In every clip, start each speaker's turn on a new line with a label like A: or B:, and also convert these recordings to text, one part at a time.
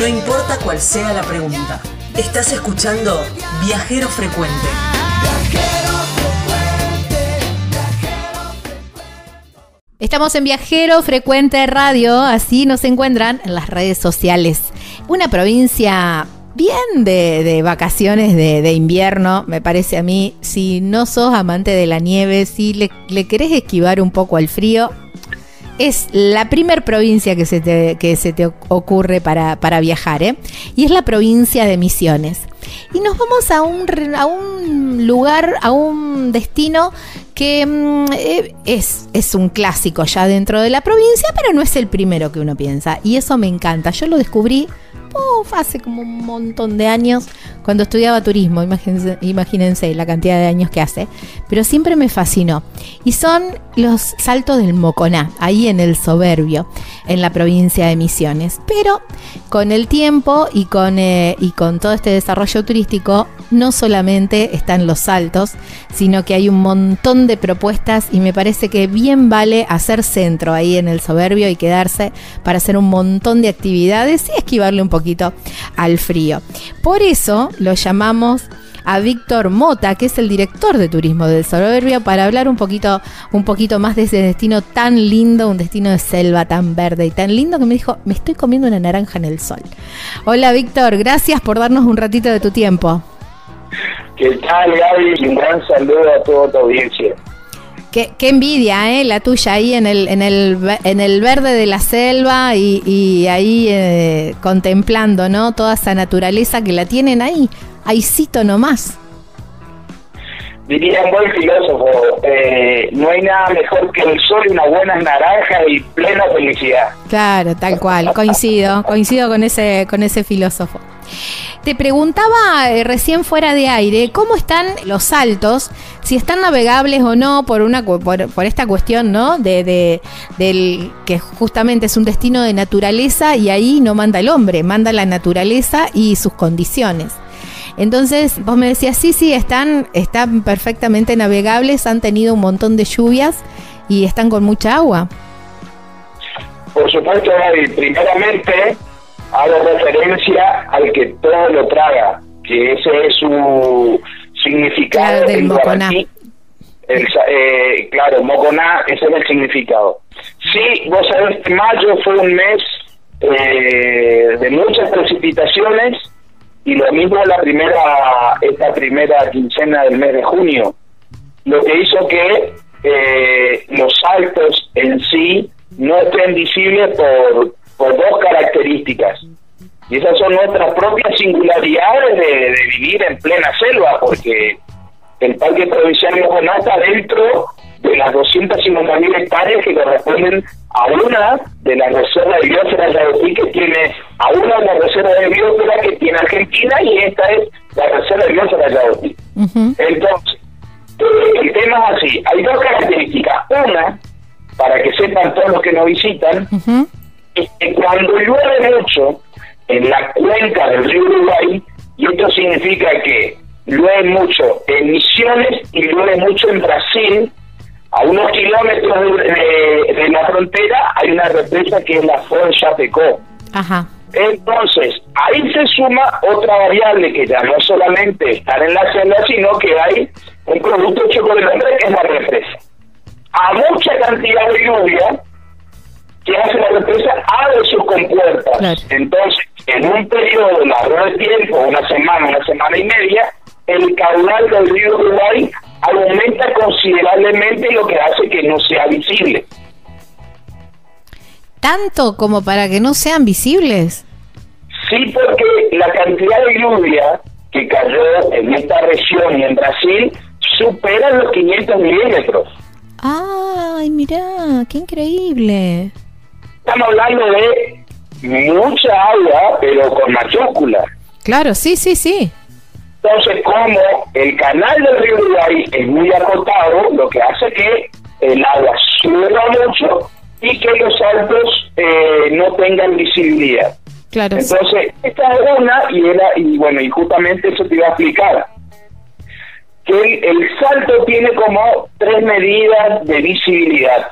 A: No importa cuál sea la pregunta. Estás escuchando Viajero Frecuente.
B: Estamos en Viajero Frecuente Radio, así nos encuentran en las redes sociales. Una provincia bien de, vacaciones de, invierno, me parece a mí. Si no sos amante de la nieve, si le, le querés esquivar un poco al frío, es la primer provincia que se te, que se te ocurre para, viajar, ¿eh? y es la provincia de Misiones. Y nos vamos a un, a un lugar, a un destino que mm, eh, es, es un clásico ya dentro de la provincia, pero no es el primero que uno piensa. Y eso me encanta. Yo lo descubrí hace como un montón de años, cuando estudiaba turismo, imagínense, la cantidad de años que hace, pero siempre me fascinó. Y son los saltos del Moconá, ahí en el Soberbio, en la provincia de Misiones. Pero con el tiempo y con, eh, y con todo este desarrollo turístico, no solamente están los saltos, sino que hay un montón de propuestas y me parece que bien vale hacer centro ahí en el Soberbio y quedarse para hacer un montón de actividades y esquivarle un poquito al frío. Por eso lo llamamos a Víctor Mota, que es el director de turismo del Soberbio, para hablar un poquito, un poquito más de ese destino tan lindo, un destino de selva tan verde y tan lindo que me dijo, me estoy comiendo una naranja en el sol. Hola Víctor, gracias por darnos un ratito de tu tiempo.
C: ¿Qué tal Gaby? Un gran saludo a toda tu audiencia.
B: Qué, envidia, ¿eh? La tuya ahí en el, en el, en el verde de la selva y, ahí eh, contemplando, ¿no? Toda esa naturaleza que la tienen ahí, ahícito nomás.
C: Diría un buen filósofo, eh, no hay nada mejor que el sol y una buena naranja y plena felicidad.
B: Claro, tal cual, coincido, coincido con ese, con ese filósofo. Te preguntaba eh, recién fuera de aire cómo están los saltos, si están navegables o no por una por, esta cuestión, ¿no? De, del que justamente es un destino de naturaleza y ahí no manda el hombre, manda la naturaleza y sus condiciones. Entonces, vos me decías, sí, sí, están, están perfectamente navegables, han tenido un montón de lluvias y están con mucha agua.
C: Por supuesto, primeramente hago referencia al que todo lo traga, que ese es su significado.
B: Claro, del moconá.
C: eh, claro, moconá, ese es el significado. Sí, vos sabés que mayo fue un mes eh, de muchas precipitaciones y lo mismo la primera, esta primera quincena del mes de junio, lo que hizo que eh, los saltos en sí no estén visibles por por dos características. Y esas son nuestras propias singularidades de, vivir en plena selva, porque el Parque Provincial de Mojoná está dentro de las 250.000 hectáreas que corresponden a una de las reservas de biosfera de que tiene, a una de las reservas de biosfera que tiene Argentina y esta es la reserva de biosfera de Entonces, el tema es así, hay dos características. Una, para que sepan todos los que nos visitan, que cuando llueve mucho en la cuenca del río Uruguay, y esto significa que llueve mucho en Misiones y llueve mucho en Brasil, a unos kilómetros de, la frontera hay una represa que es la Fon Chapecó.
B: Ajá.
C: Entonces, ahí se suma otra variable que ya no solamente estar en la selva, sino que hay un producto hombre que es la represa. A mucha cantidad de lluvia, que hace la represa abre sus compuertas. Entonces, en un periodo largo de tiempo, una semana, una semana y media, el caudal del río Uruguay aumenta considerablemente lo que hace que no sea visible.
B: ¿Tanto como para que no sean visibles?
C: Sí, porque la cantidad de lluvia que cayó en esta región y en Brasil supera los 500 milímetros.
B: ¡Ay, mira! ¡Qué increíble!
C: Estamos hablando de mucha agua, pero con mayúsculas.
B: Claro, sí, sí, sí.
C: Entonces, como el canal del río Uruguay es muy acotado, lo que hace que el agua suba mucho y que los altos eh, no tengan visibilidad.
B: Claro.
C: Entonces, esta es una y era y bueno, y justamente eso te iba a explicar. Que el salto tiene como tres medidas de visibilidad.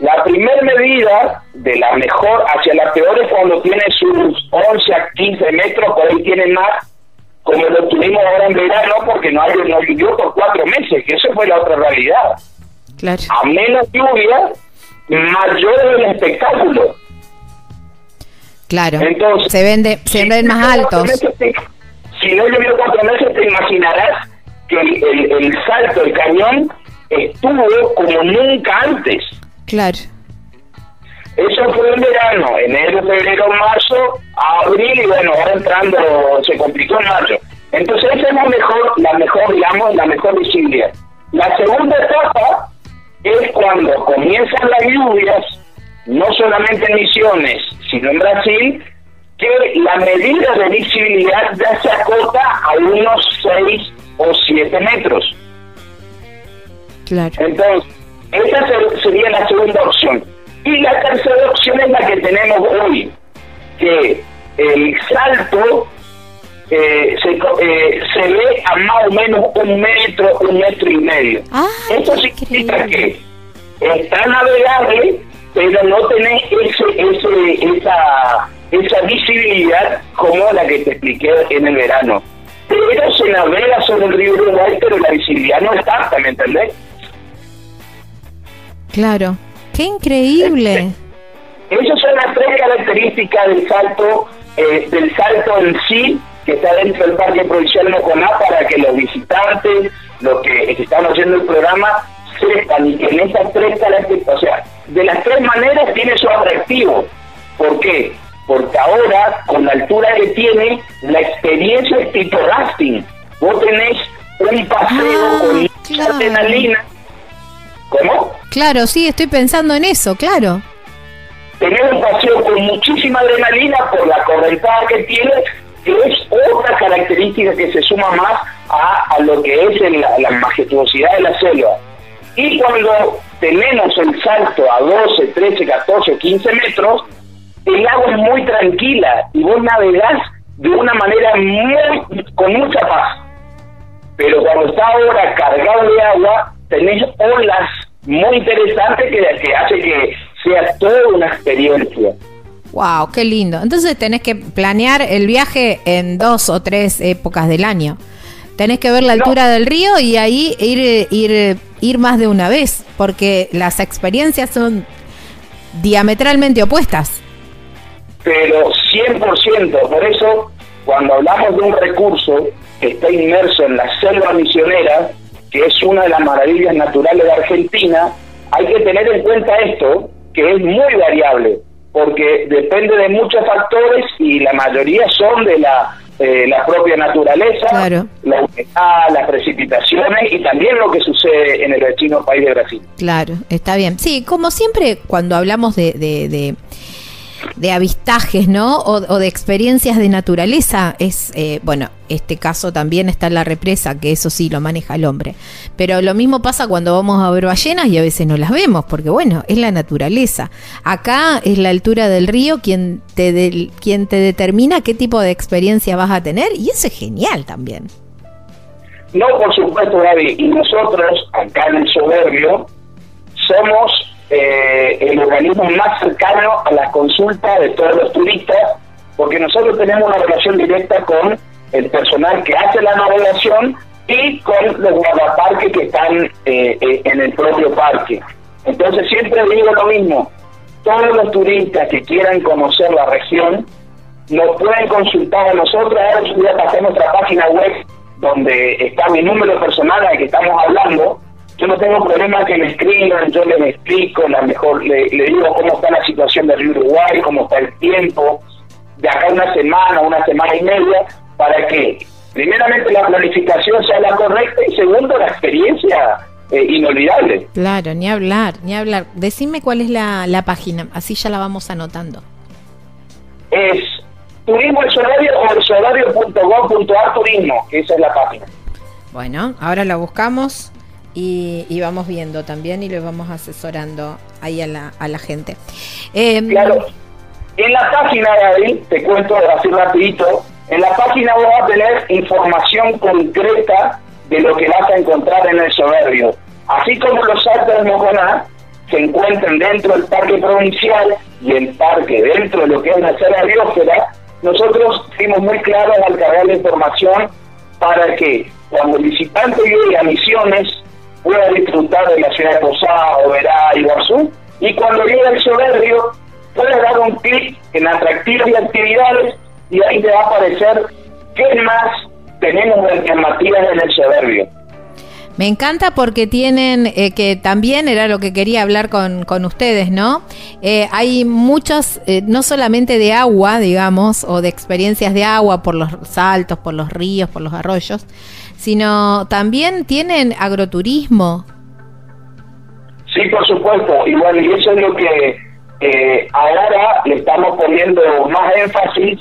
C: La primera medida de la mejor hacia la peor es cuando tiene sus 11 a 15 metros, por ahí tiene más, como lo tuvimos ahora en verano, porque no, hay, no llovió por cuatro meses, que eso fue la otra realidad.
B: Claro.
C: A menos lluvia, mayor es el espectáculo.
B: Claro.
C: Entonces,
B: se vende, se
C: si
B: ven más altos.
C: meses, si no llovió cuatro meses, te imaginarás que el, el- el salto, el cañón, estuvo como nunca antes.
B: Claro.
C: Eso fue en verano, enero, febrero, marzo, abril y bueno, ahora entrando, se complicó en mayo. Entonces esa es la mejor, la mejor, digamos, la mejor visibilidad. La segunda etapa es cuando comienzan las lluvias, no solamente en Misiones, sino en Brasil, que la medida de visibilidad ya se acota a unos 6 o 7 metros.
B: Claro.
C: Entonces, esa se- sería la segunda opción. Y la tercera opción es la que tenemos hoy, que el salto eh, se, eh, se ve a más o menos un metro, un metro y medio.
B: Ah,
C: Esto significa
B: increíble.
C: que está navegable, pero no tenés ese, ese, esa, esa visibilidad como la que te expliqué en el verano. Pero se navega sobre el río Uruguay, pero la visibilidad no es tanta, ¿me entendés?
B: Claro. Qué increíble.
C: Esas son las tres características del salto, eh, del salto en sí, que está dentro del Parque Provincial Moconá, para que los visitantes, los que están oyendo el programa, sepan y que en esas tres características, o sea, de las tres maneras tiene su atractivo. ¿Por qué? Porque ahora, con la altura que tiene, la experiencia es tipo rafting. Vos tenés un paseo
B: Ah,
C: con
B: claro.
C: adrenalina. ¿Cómo?
B: Claro, sí, estoy pensando en eso, claro.
C: tener un paseo con muchísima adrenalina por la correntada que tiene, que es otra característica que se suma más a, a lo que es el- la, la majestuosidad de la selva. Y cuando tenemos el salto a 12, 13, 14, 15 metros, el agua es muy tranquila y vos navegás de una manera muy, con mucha paz. Pero cuando está ahora cargado de agua, tenés olas muy interesantes que, que hace que sea toda una experiencia.
B: Wow, qué lindo. Entonces tenés que planear el viaje en dos o tres épocas del año. Tenés que ver la
C: No.
B: altura del río y ahí ir, ir, ir más de una vez, porque las experiencias son diametralmente opuestas.
C: Pero 100%, por eso cuando hablamos de un recurso que está inmerso en la selva misionera, que es una de las maravillas naturales de Argentina, hay que tener en cuenta esto, que es muy variable, porque depende de muchos factores y la mayoría son de la, eh, la propia naturaleza,
B: Claro.
C: la humedad, las precipitaciones y también lo que sucede en el vecino país de Brasil.
B: Claro, está bien. Sí, como siempre cuando hablamos de, de, de- de avistajes, ¿no? O, de experiencias de naturaleza, es, eh, bueno, este caso también está en la represa, que eso sí lo maneja el hombre. Pero lo mismo pasa cuando vamos a ver ballenas y a veces no las vemos, porque bueno, es la naturaleza. Acá es la altura del río quien te, quien te determina qué tipo de experiencia vas a tener y eso es genial también.
C: No, por supuesto, Gaby. Y nosotros, acá en el Soberbio, somos eh, el organismo más cercano a la consulta de todos los turistas, porque nosotros tenemos una relación directa con el personal que hace la navegación y con los guardaparques que están eh, eh, en el propio parque. Entonces siempre digo lo mismo, todos los turistas que quieran conocer la región nos pueden consultar a nosotros, ahora yo voy a pasar nuestra página web donde está mi número personal al que estamos hablando, yo no tengo problema que me escriban, yo les explico, la mejor, le, le digo cómo está la situación del río Uruguay, cómo está el tiempo, de acá una semana, una semana y media, para que primeramente la planificación sea la correcta y segundo la experiencia eh, inolvidable.
B: Claro, ni hablar, ni hablar. Decime cuál es la, la página, así ya la vamos anotando.
C: Es turismo el Solario o el solario.gov.ar turismo, que esa es la página.
B: Bueno, ahora la buscamos y, vamos viendo también y le vamos asesorando ahí a la, a la gente. Eh,
C: Claro. En la página, Gaby, te cuento así rapidito, en la página vas a tener información concreta de lo que vas a encontrar en el soberbio. Así como los saltos de Moconá, se encuentren dentro del parque provincial y el parque dentro de lo que es la sala biosfera, nosotros fuimos muy claros al cargar la información para que cuando el visitante llegue a Misiones pueda disfrutar de la ciudad de Posada, Oberá, Iguazú, y cuando llegue al soberbio pueda dar un clic en atractivos y actividades y ahí te va a aparecer qué más tenemos de alternativas en el soberbio.
B: Me encanta porque tienen, eh, que también era lo que quería hablar con, con ustedes, ¿no? Eh, hay muchos, eh, no solamente de agua, digamos, o de experiencias de agua por los saltos, por los ríos, por los arroyos, sino también tienen agroturismo.
C: Sí, por supuesto. Y bueno, y eso es lo que ahora le estamos poniendo más énfasis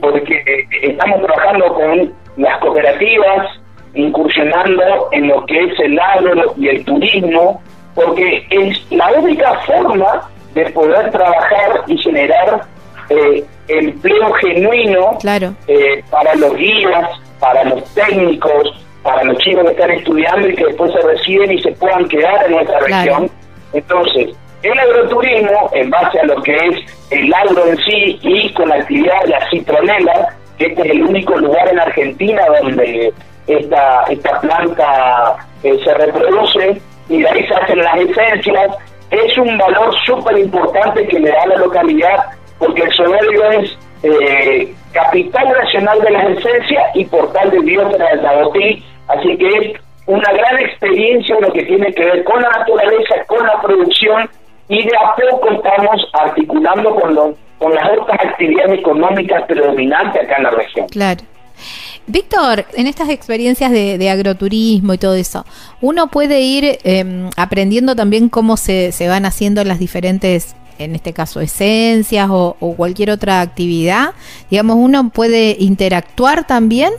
C: porque estamos trabajando con las cooperativas, incursionando en lo que es el agro y el turismo, porque es la única forma de poder trabajar y generar eh, empleo genuino eh, para los guías, para los técnicos, para los chicos que están estudiando y que después se reciben y se puedan quedar en nuestra región. Entonces, el agroturismo, en base a lo que es el agro en sí y con la actividad de la citronela, que este es el único lugar en Argentina donde esta, esta planta eh, se reproduce y de ahí se hacen las esencias, es un valor súper importante que le da a la localidad porque el soberbio es eh, capital nacional de las esencias y portal de biosfera del Tabotí, así que es una gran experiencia lo que tiene que ver con la naturaleza, con la producción y de a poco estamos articulando con, los, las otras actividades económicas predominantes acá en la región.
B: Claro. Víctor, en estas experiencias de, agroturismo y todo eso, uno puede ir em, aprendiendo también cómo se, se, van haciendo las diferentes, en este caso, esencias o, cualquier otra actividad. Digamos, uno puede interactuar también.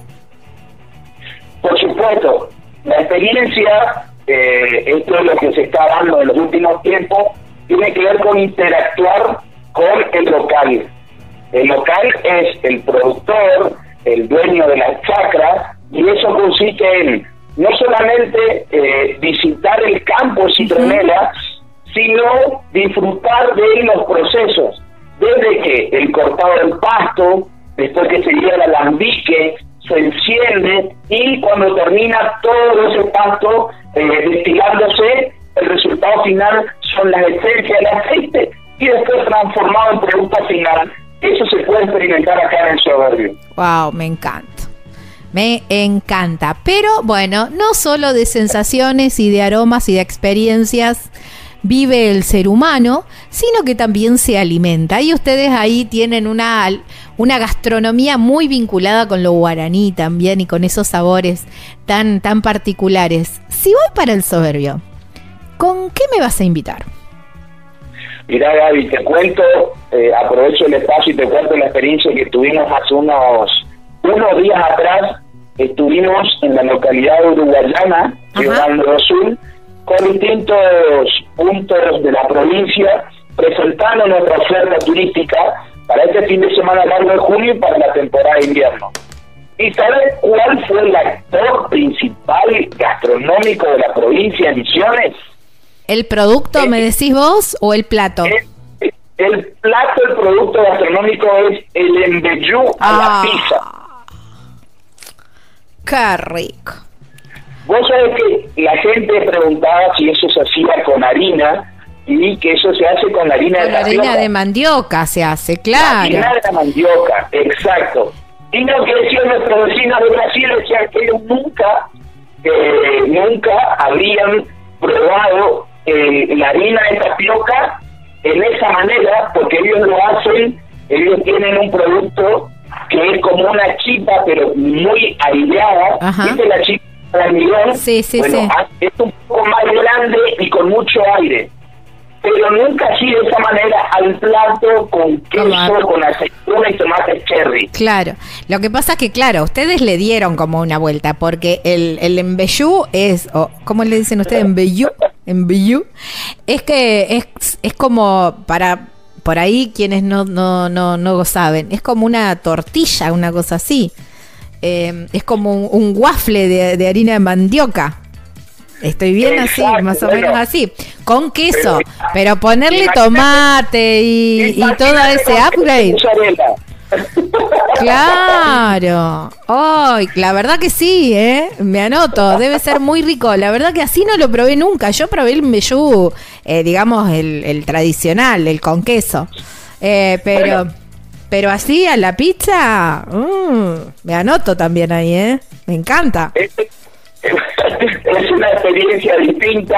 C: Por supuesto, la experiencia, eh, esto es lo que se está dando en los últimos tiempos, tiene que ver con interactuar con el local. El local es el productor, el dueño de la chacra, y eso consiste en no solamente eh, visitar el campo citronela, sino disfrutar de los procesos, desde que el cortado del pasto, después que se lleva al alambique, se enciende y cuando termina todo ese pasto eh, destilándose, el resultado final son las esencias del aceite y después transformado en producto final eso se puede experimentar acá en el soberbio.
B: Wow, me encanta. Me encanta. Pero bueno, no solo de sensaciones y de aromas y de experiencias vive el ser humano, sino que también se alimenta. Y ustedes ahí tienen una, una gastronomía muy vinculada con lo guaraní también y con esos sabores tan, tan particulares. Si voy para el soberbio, ¿con qué me vas a invitar?
C: Mira, Gaby, te cuento, eh, aprovecho el espacio y te cuento la experiencia que tuvimos hace unos, unos días atrás. Estuvimos en la localidad uruguayana, Río del Sur, con distintos puntos de la provincia, presentando nuestra oferta turística para este fin de semana largo de junio y para la temporada de invierno. ¿Y sabes cuál fue el actor principal gastronómico de la provincia de Misiones?
B: ¿El producto, me decís vos, o el plato?
C: El, plato, el producto gastronómico es el embellú a la ah. pizza.
B: ¡Qué rico!
C: Vos sabés que la gente preguntaba si eso se hacía con harina y que eso se hace con la harina
B: con
C: de
B: harina de mandioca se hace, claro.
C: harina de mandioca, exacto. Y lo que decían nuestros vecinos de Brasil decían que ellos nunca, eh, nunca habrían probado eh, la harina de tapioca en esa manera, porque ellos lo hacen, ellos tienen un producto que es como una chipa, pero muy aireada. ¿Viste la chipa de almidón?
B: Sí, sí, sí.
C: Es un poco más grande y con mucho aire. Pero nunca así de esa manera al plato con queso, con aceituna y tomate cherry.
B: Claro. Lo que pasa es que, claro, ustedes le dieron como una vuelta, porque el, el embellú es, o ¿cómo le dicen ustedes? Embellú View, es que es, es como para por ahí quienes no, no, no, no saben, es como una tortilla, una cosa así. Eh, es como un, waffle de, harina de mandioca. Estoy bien así, más o
C: bueno.
B: menos así. Con queso,
C: Pero-
B: pero ponerle tomate y, y todo ese upgrade. Claro. Ay, la verdad que sí, ¿eh? Me anoto. Debe ser muy rico. La verdad que así no lo probé nunca. Yo probé el meyú, eh, digamos, el, el tradicional, el con queso. Eh, pero,
C: Bueno.
B: Pero así a la pizza, mm, me anoto también ahí, ¿eh? Me encanta.
C: es, es una experiencia distinta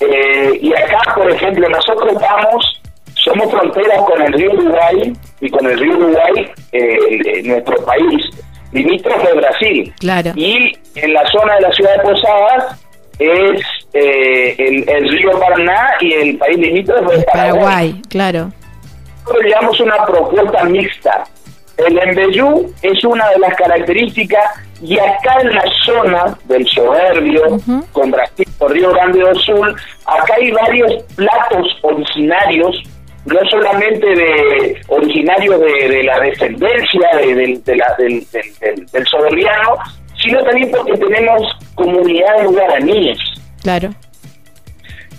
C: eh, y acá por ejemplo nosotros vamos somos fronteras con el río Uruguay y con el río Uruguay eh, nuestro país limítrofe de Brasil
B: Claro.
C: y en la zona de la ciudad de Posadas es eh, el, el río Paraná y el país limítrofe Paraguay
B: Paraguay, claro.
C: Nosotros llevamos una propuesta mixta. El embellú es una de las características y acá en la zona del soberbio, con Brasil, por Río Grande do Sul, acá hay varios platos originarios, no solamente de originarios de, de la descendencia de- del- de la- del, del, del- del soberbiano, sino también porque tenemos comunidades guaraníes
B: Claro.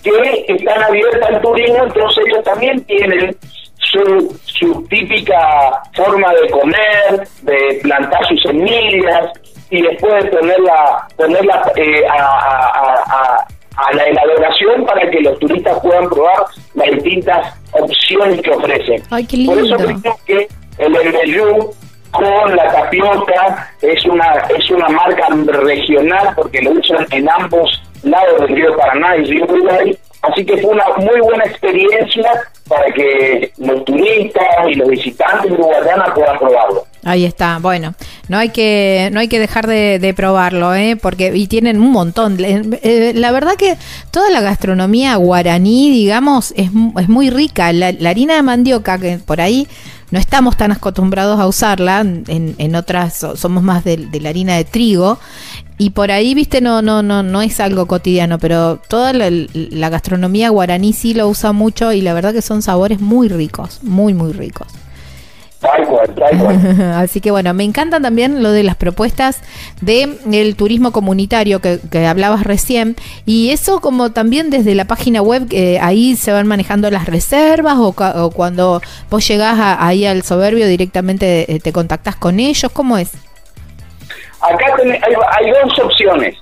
C: que están abiertas al turismo, entonces ellos también tienen su, su típica forma de comer, de plantar sus semillas y después de ponerla, ponerla eh, a, a- a- a- a la elaboración para que los turistas puedan probar las distintas opciones que ofrecen.
B: Ay, qué
C: Por eso creo que el embellú con la tapioca es una es una marca regional porque lo usan en ambos lados del río Paraná y río Uruguay así que fue una muy buena experiencia para que los turistas y los visitantes de Guayana puedan probarlo
B: Ahí está, bueno, no hay que no hay que dejar de, probarlo, ¿eh? porque y tienen un montón. Eh, la verdad que toda la gastronomía guaraní, digamos, es, es muy rica. La, harina de mandioca, que por ahí no estamos tan acostumbrados a usarla, en, en otras so- somos más de la harina de trigo. Y por ahí, viste, no, no, no, no es algo cotidiano, pero toda la, la gastronomía guaraní sí lo usa mucho y la verdad que son sabores muy ricos, muy, muy ricos.
C: tal cual tal cual
B: Así que bueno, me encantan también lo de las propuestas de el turismo comunitario que, que hablabas recién y eso como también desde la página web eh, ahí se van manejando las reservas o, cuando vos llegás a- ahí al soberbio directamente eh, te contactas con ellos, ¿cómo es?
C: Acá ten- hay, hay dos opciones.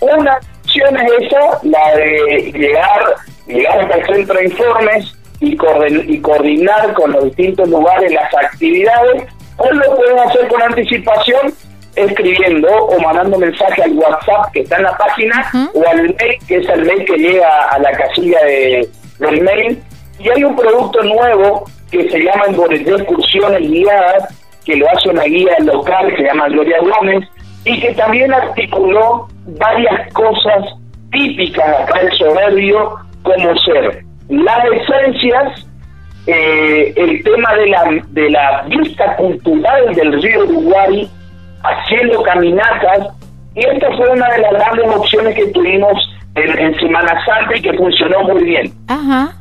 C: Una opción es esa, la de llegar, llegar hasta el centro de informes y, coorden- y coordinar con los distintos lugares las actividades, o lo pueden hacer con anticipación escribiendo o mandando mensaje al WhatsApp que está en la página o al mail, que es el mail que llega a la casilla de, del mail. Y hay un producto nuevo que se llama de Excursiones Guiadas, que lo hace una guía local que se llama Gloria Gómez, y que también articuló varias cosas típicas acá del soberbio, como ser las esencias, eh, el tema de la, de la vista cultural del río Uruguay, haciendo caminatas, y esta fue una de las grandes opciones que tuvimos en, en Semana Santa y que funcionó muy bien.
B: Ajá.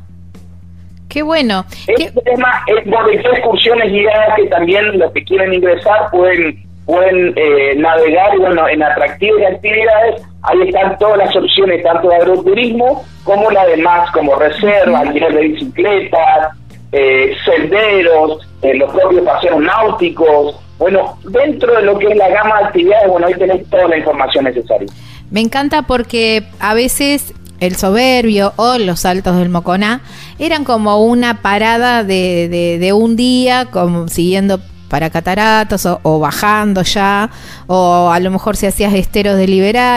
B: Qué bueno. Qué-
C: Este tema es de excursiones guiadas que también los que quieren ingresar pueden pueden eh, navegar bueno, en atractivos y actividades. Ahí están todas las opciones, tanto de agroturismo como las demás, como reserva, alquiler de bicicletas, eh, senderos, eh, los propios paseos náuticos. Bueno, dentro de lo que es la gama de actividades, bueno, ahí tenés toda la información necesaria.
B: Me encanta porque a veces el soberbio o los saltos del Moconá eran como una parada de, de- de un día, como siguiendo para cataratas o, bajando ya, o a lo mejor si hacías esteros de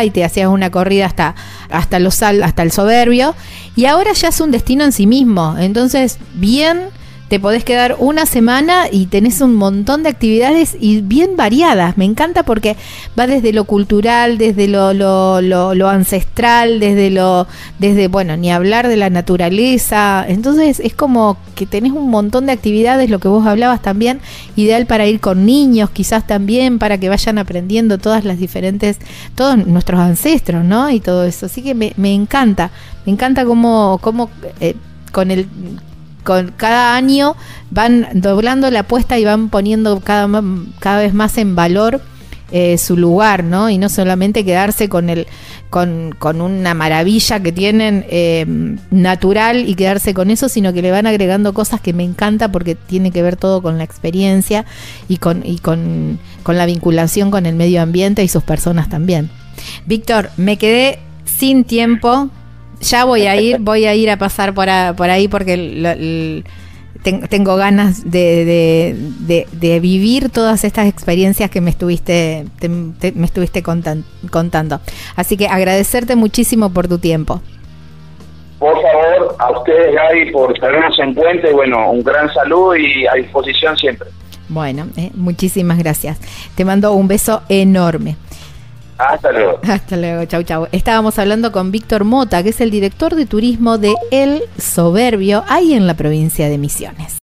B: y te hacías una corrida hasta, hasta, los hasta el soberbio, y ahora ya es un destino en sí mismo. Entonces, bien te podés quedar una semana y tenés un montón de actividades y bien variadas. Me encanta porque va desde lo cultural, desde lo, lo, lo, lo ancestral, desde lo, desde, bueno, ni hablar de la naturaleza. Entonces es como que tenés un montón de actividades, lo que vos hablabas también, ideal para ir con niños, quizás también, para que vayan aprendiendo todas las diferentes, todos nuestros ancestros, ¿no? Y todo eso. Así que me, me encanta, me encanta cómo, cómo eh, con el con cada año van doblando la apuesta y van poniendo cada, cada vez más en valor eh, su lugar, ¿no? Y no solamente quedarse con el con, con una maravilla que tienen eh, natural y quedarse con eso, sino que le van agregando cosas que me encanta porque tiene que ver todo con la experiencia y con, y con, con la vinculación con el medio ambiente y sus personas también. Víctor, me quedé sin tiempo. Ya voy a ir, voy a ir a pasar por, por ahí porque el, tengo ganas de, de, vivir todas estas experiencias que me estuviste, me estuviste contando. Así que agradecerte muchísimo por tu tiempo.
C: Por favor, a ustedes, Gaby, por tenernos en cuenta y bueno, un gran saludo y a disposición siempre.
B: Bueno, eh, muchísimas gracias. Te mando un beso enorme.
C: Hasta luego.
B: Hasta luego, chau, chau. Estábamos hablando con Víctor Mota, que es el director de turismo de El Soberbio, ahí en la provincia de Misiones.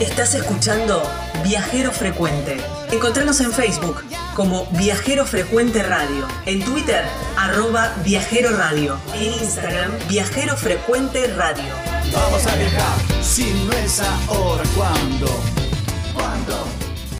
A: Estás escuchando Viajero Frecuente. Encontranos en Facebook como Viajero Frecuente Radio, en Twitter arroba Viajero Radio, en Instagram Viajero Frecuente Radio.
D: Vamos a viajar, si no es ahora Cuando